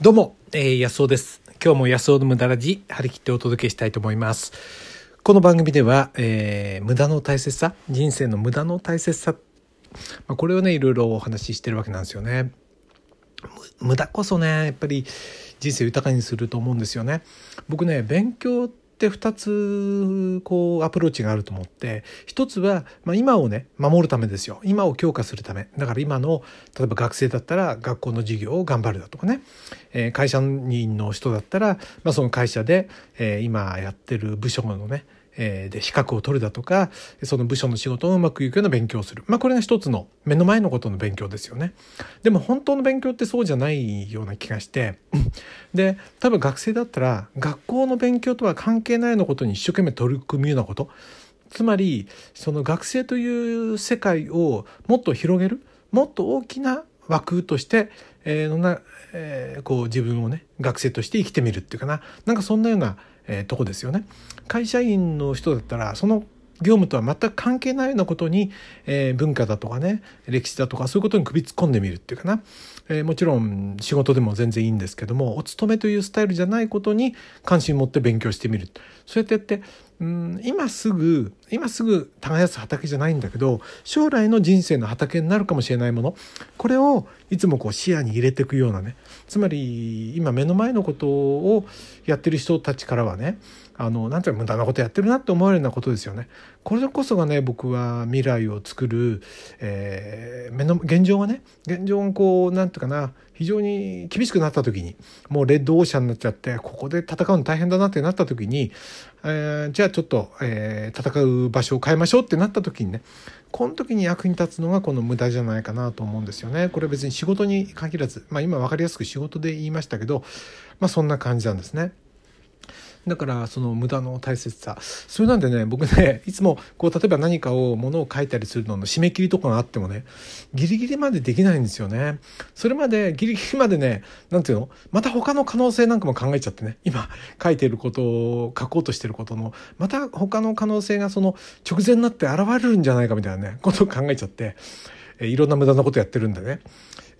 どうも、えー、安尾です。今日も安尾の無駄ラジ、張り切ってお届けしたいと思います。この番組では、えー、無駄の大切さ、人生の無駄の大切さ、まあ、これをね、いろいろお話ししてるわけなんですよね。無駄こそね、やっぱり人生豊かにすると思うんですよね。僕ね、勉強って2つこうアプローチがあると思って1つは、まあ、今をね守るためですよ。今を強化するため。だから今の例えば学生だったら学校の授業を頑張るだとかね、えー、会社員の人だったら、まあ、その会社で、えー、今やってる部署のねで資格を取るだとかその部署の仕事をうまくいくような勉強をする、まあ、これが一つの目の前のことの勉強ですよね。でも本当の勉強ってそうじゃないような気がして で多分学生だったら学校の勉強とは関係ないようなことに一生懸命取り組むようなこと。つまりその学生という世界をもっと広げるもっと大きな枠として、えーなえー、こう自分をね学生として生きてみるっていうかな。なんかそんなような、えー、とこですよね。会社員の人だったらその業務とは全く関係ないようなことに、えー、文化だとかね歴史だとかそういうことに首突っ込んでみるっていうかな、えー、もちろん仕事でも全然いいんですけどもお勤めというスタイルじゃないことに関心を持って勉強してみるそうやってやってうん今すぐ今すぐ耕す畑じゃないんだけど将来の人生の畑になるかもしれないものこれをいつもこう視野に入れていくようなね。つまり今目の前のことをやってる人たちからはねあのなんていう無駄なことやってるなって思われるようなことですよね。これこそがね僕は未来を作る、えー、目の現状がね現状がこうなんていうかな非常に厳しくなった時にもうレッドオーシャンになっちゃってここで戦うの大変だなってなった時に、えー、じゃあちょっと、えー、戦う場所を変えましょうってなった時にねこの時に役に立つのがこの無駄じゃないかなと思うんですよね。これ別に仕事に限らず、まあ、今分かりやすく仕事で言いましたけど、まあ、そんな感じなんですね。だからその無駄の大切さ。それなんでね僕ねいつもこう例えば何かをものを書いたりするのの締め切りとかがあってもねギリギリまでできないんですよね。それまでギリギリまでね何ていうの？また他の可能性なんかも考えちゃってね。今書いてることを書こうとしてることの。また他の可能性がその直前になって現れるんじゃないかみたいなねことを考えちゃっていろんな無駄なことやってるんでね、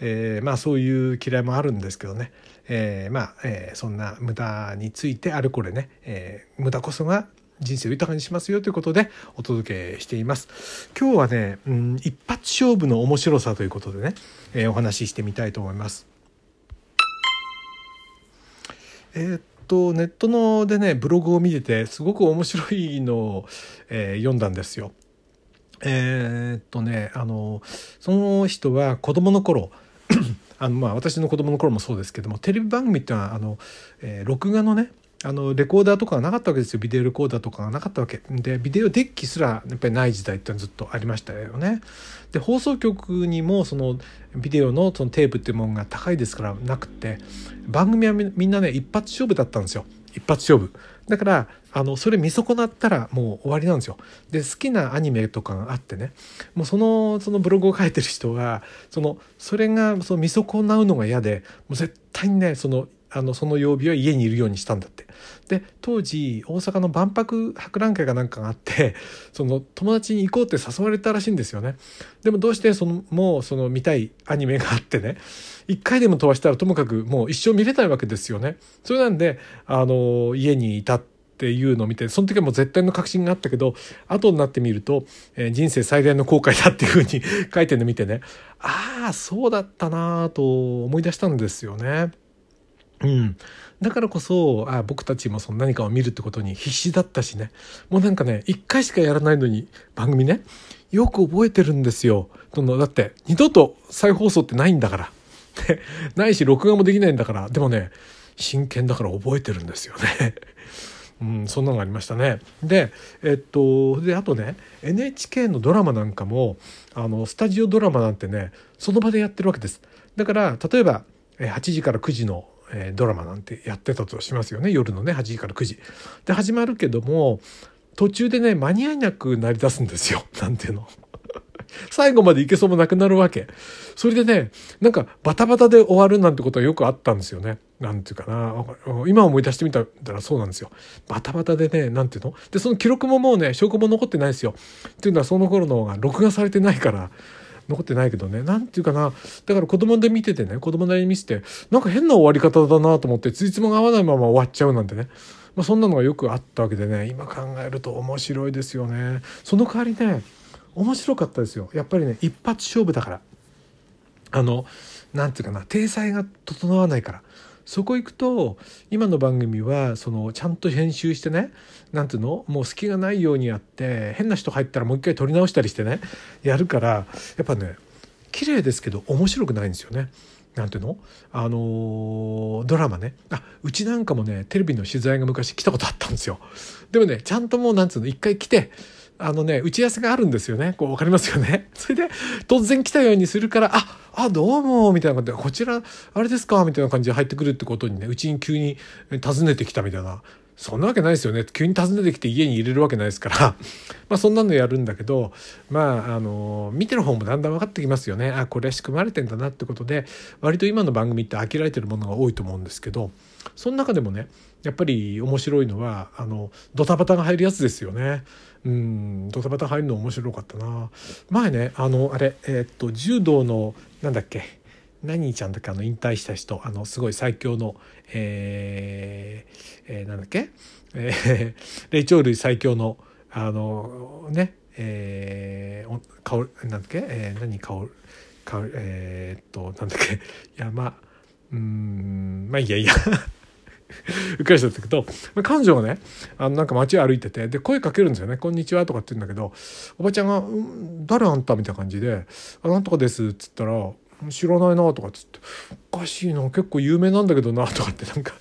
えー、まあそういう嫌いもあるんですけどね、えー、まあ、えー、そんな無駄についてあれこれね、えー、無駄こそが人生を豊かにしますよということでお届けしています。今日はね、うん、一発勝負の面白さということでね、えー、お話ししてみたいと思います。えー、っとネットのでねブログを見ててすごく面白いのを、えー、読んだんですよ。えー、っとねあのその人は子供の頃あのまあ私の子供の頃もそうですけどもテレビ番組っていうのはあの、えー、録画のねあのレコーダーとかがなかったわけですよ。ビデオレコーダーとかがなかったわけ。でビデオデッキすらやっぱりない時代ってずっとありましたよね。で放送局にもそのビデオのそのテープっていうものが高いですからなくて番組はみんなね一発勝負だったんですよ。一発勝負。だからあのそれ見損なったらもう終わりなんですよ。で好きなアニメとかがあってね。もうそのそのブログを書いてる人がそのそれがその見損なうのが嫌でもう絶対にねそのあのその曜日は家にいるようにしたんだって。で当時大阪の万博博覧会かなんかがあって その友達に行こうって誘われたらしいんですよね。でもどうしてそのもうその見たいアニメがあってね一回でも飛ばしたらともかくもう一生見れないわけですよね。それなんであの家にいたっていうのを見てその時はもう絶対の確信があったけど後になってみると、えー、人生最大の後悔だっていうふうに 書いてるの見てねああそうだったなと思い出したんですよね。うん、だからこそあ僕たちもその何かを見るってことに必死だったしねもうなんかね一回しかやらないのに番組ねよく覚えてるんですよ。そのだって二度と再放送ってないんだから。ないし録画もできないんだからでもね真剣だから覚えてるんですよね。うん、そんなのがありましたね。で、えっと、で、あとね、NHK のドラマなんかも、あの、スタジオドラマなんてね、その場でやってるわけです。だから、例えば、8時から9時のえー、ドラマなんてやってたとしますよね夜のね8時から9時。で始まるけども途中でね間に合いなくなりだすんですよ なんていうの。最後までいけそうもなくなるわけ。それでね、なんかバタバタで終わるなんてことはよくあったんですよね。なんていうかな。今思い出してみたらそうなんですよ。バタバタでね、なんていうので、その記録ももうね、証拠も残ってないですよ。っていうのはその頃の方が録画されてないから、残ってないけどね。なんていうかな。だから子供で見ててね子供なりに見せてなんか変な終わり方だなと思ってついつもが合わないまま終わっちゃうなんてね、まあ、そんなのがよくあったわけでね今考えると面白いですよね。その代わりね面白かったですよ。やっぱりね一発勝負だから。あの何て言うかな体裁が整わないから。そこ行くと今の番組はそのちゃんと編集してねなんていうのもう隙がないようにやって変な人入ったらもう一回撮り直したりしてねやるからやっぱね綺麗ですけど面白くないんですよね。なんていうの？あのー、ドラマね。あうちなんかもねテレビの取材が昔来たことあったんですよ。でもねちゃんともうなんつうの一回来てあのね打ち合わせがあるんですよねこう分かりますよね それで突然来たようにするからああ、どうも、みたいな感じで、こちら、あれですかみたいな感じで入ってくるってことにね、うちに急に訪ねてきたみたいな。そんなわけないですよね。急に訪ねてきて家に入れるわけないですから。まあそんなのやるんだけど、まああの、見てる方もだんだん分かってきますよね。あ、これは仕組まれてんだなってことで、割と今の番組って飽きられてるものが多いと思うんですけど、その中でもね、やっぱり面白いのは、あの、ドタバタが入るやつですよね。うんドタバタ入るの面白かったな。前ねあのあれえー、っと柔道のなんだっけ何ちゃんだっけあの引退した人あのすごい最強のえー、えー、なんだっけ、えー、霊長類最強のあのねえー、かおなんだっけ、えー、何かおかえー、っとなんだっけ山うんまあいいやいいや。うっかりしちゃったけど、まあ、彼女がねあのなんか街歩いててで声かけるんですよね「こんにちは」とかって言うんだけどおばちゃんが「誰あんた?」みたいな感じで「あなんとかです」っつったら「知らないな」とかっつって「おかしいな結構有名なんだけどな」とかってなんか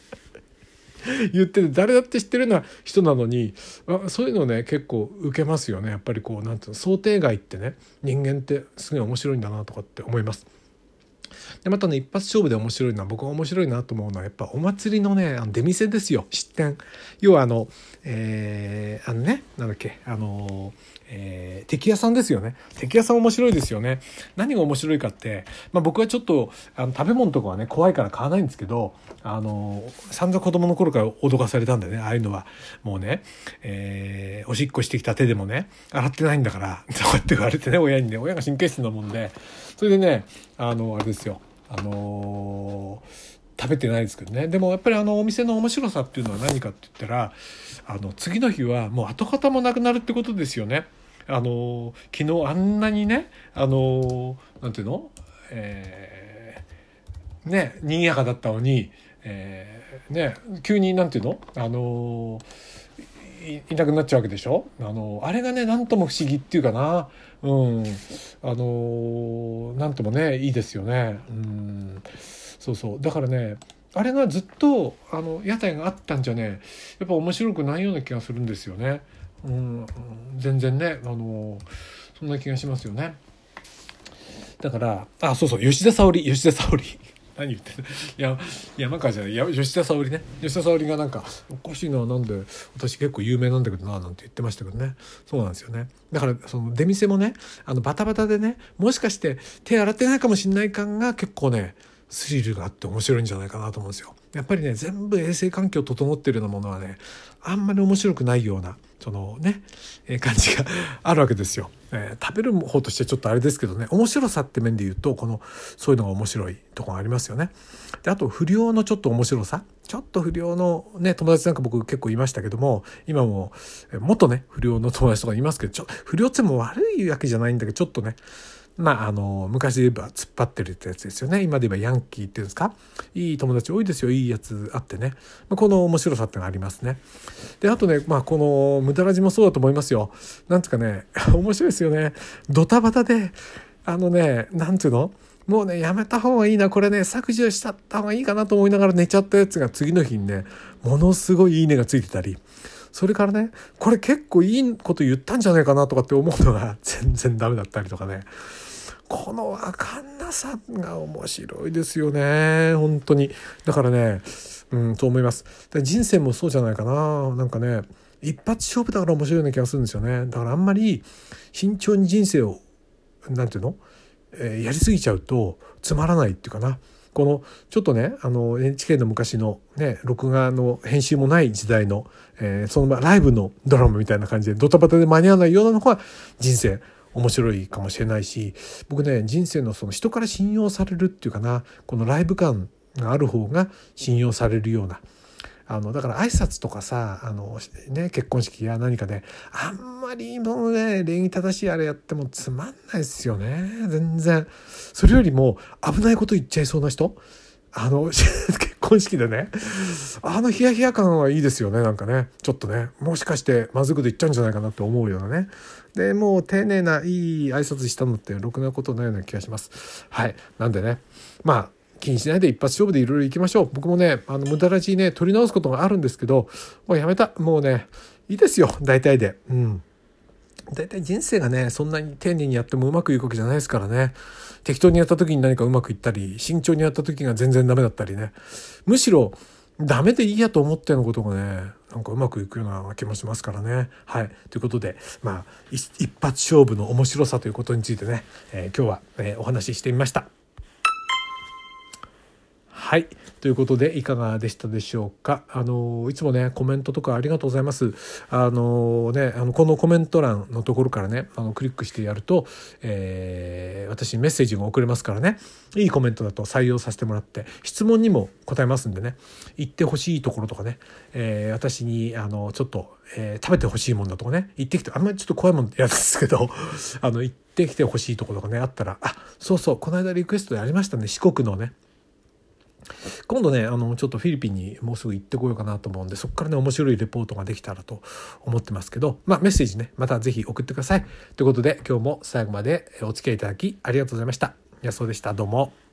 言ってて誰だって知ってるような人なのにあそういうのね結構受けますよねやっぱりこうなんていうの想定外ってね人間ってすごい面白いんだなとかって思います。でまたね一発勝負で面白いのは僕が面白いなと思うのはやっぱお祭りのねあの出店ですよ。出店。要はあのえー、あのねなんだっけあのえー、敵屋さんですよね。敵屋さん面白いですよね。何が面白いかって、まあ、僕はちょっとあの食べ物とかはね怖いから買わないんですけどあの散々子供の頃から脅かされたんでね。ああいうのは。もうね、えー、おしっこしてきた手でもね洗ってないんだからこうやって言われてね親にね親が神経質なもんで。それでねあのあれですよ。あのー、食べてないですけどね。でもやっぱりあのお店の面白さっていうのは何かって言ったらあの次の日はもう跡形もなくなるってことですよね。あの昨日あんなにねあのなんていうの、えー、ね賑やかだったのに、えー、ね急になんていうの？あのいなくなっちゃうわけでしょ？あのあれがね何とも不思議っていうかな。うん。あのなんともねいいですよね。うん。そうそう。だからねあれがずっとあの屋台があったんじゃねやっぱ面白くないような気がするんですよね。うん。全然ねあのそんな気がしますよね。だからあそうそう。吉田沙保里吉田沙保里。何言ってんの？いや山川じゃないや吉田沙保里ね。吉田沙保里がなんか「おかしいななんで私結構有名なんだけどな」なんて言ってましたけどね。そうなんですよね。だからその出店もねあのバタバタでねもしかして手洗ってないかもしんない感が結構ねスリルがあって面白いんじゃないかなと思うんですよ。やっぱりね全部衛生環境整ってるようなものはねあんまり面白くないようなそのね、え、感じがあるわけですよ、えー、食べる方としてちょっとあれですけどね面白さって面で言うとこのそういうのが面白いとこがありますよね。であと不良のちょっと面白さちょっと不良のね友達なんか僕結構いましたけども今ももっとね不良の友達とかいますけどちょ不良っても悪いわけじゃないんだけどちょっとねまあ、あの、昔で言えば突っ張ってるってやつですよね。今で言えばヤンキーっていうんですか？いい友達多いですよ。いいやつあってね。まあ、この面白さってのがありますね。で、あとね、まあ、この無駄ラジもそうだと思いますよ。なんつうかね、面白いですよね。ドタバタで、あのね、なんつうの？もうね、やめた方がいいな。これね、削除しちゃった方がいいかなと思いながら寝ちゃったやつが次の日にね、ものすごいいいねがついてたり。それからね、これ結構いいこと言ったんじゃないかなとかって思うのが全然ダメだったりとかね。このわかんなさが面白いですよね。本当に。だからねうんそう思います。人生もそうじゃないかな。なんかね一発勝負だから面白いような気がするんですよね。だからあんまり慎重に人生をなんていうの、えー、やりすぎちゃうとつまらないっていうかな。このちょっとねあの NHK の昔のね録画の編集もない時代の、えー、そのライブのドラマみたいな感じでドタバタで間に合わないようなのが人生。面白いかもしれないし僕ね人生のその人から信用されるっていうかなこのライブ感がある方が信用されるようなあのだから挨拶とかさあの、ね、結婚式や何かであんまりもうね礼儀正しいあれやってもつまんないですよね全然。それよりも危ないこと言っちゃいそうな人あの 婚式でねあのヒヤヒヤ感はいいですよねなんかねちょっとねもしかしてまずいこと言っちゃうんじゃないかなって思うようなねでもう丁寧ないい挨拶したのってろくなことないような気がしますはいなんでねまあ気にしないで一発勝負でいろいろ行きましょう。僕もね、あの、無駄ラジね、取り直すことがあるんですけど、もうやめた。もうね、いいですよ。大体で。うん。大体人生がね、そんなに丁寧にやってもうまくいくわけじゃないですからね。適当にやった時に何かうまくいったり、慎重にやった時が全然ダメだったりね。むしろ、ダメでいいやと思ってのことがね、なんかうまくいくような気もしますからね。はい。ということで、まあ、一発勝負の面白さということについてね、えー、今日は、え、お話ししてみました。はい。ということで、いかがでしたでしょうか？あの、いつもね、コメントとかありがとうございます。あのね、あの、このコメント欄のところからね、あの、クリックしてやると、えー、私にメッセージが送れますからね、いいコメントだと採用させてもらって、質問にも答えますんでね、言ってほしいところとかね、えー、私に、あの、ちょっと、えー、食べてほしいもんだとかね、言ってきて、あんまりちょっと怖いもん嫌ですけど、あの、言ってきてほしいところとかね、あったら、あ、そうそう、この間リクエストでありましたね、四国のね、今度ねあのちょっとフィリピンにもうすぐ行ってこようかなと思うんでそこからね面白いレポートができたらと思ってますけどまあメッセージねまた是非送ってください。ということで今日も最後までお付き合いいただきありがとうございました。安尾でした。どうも。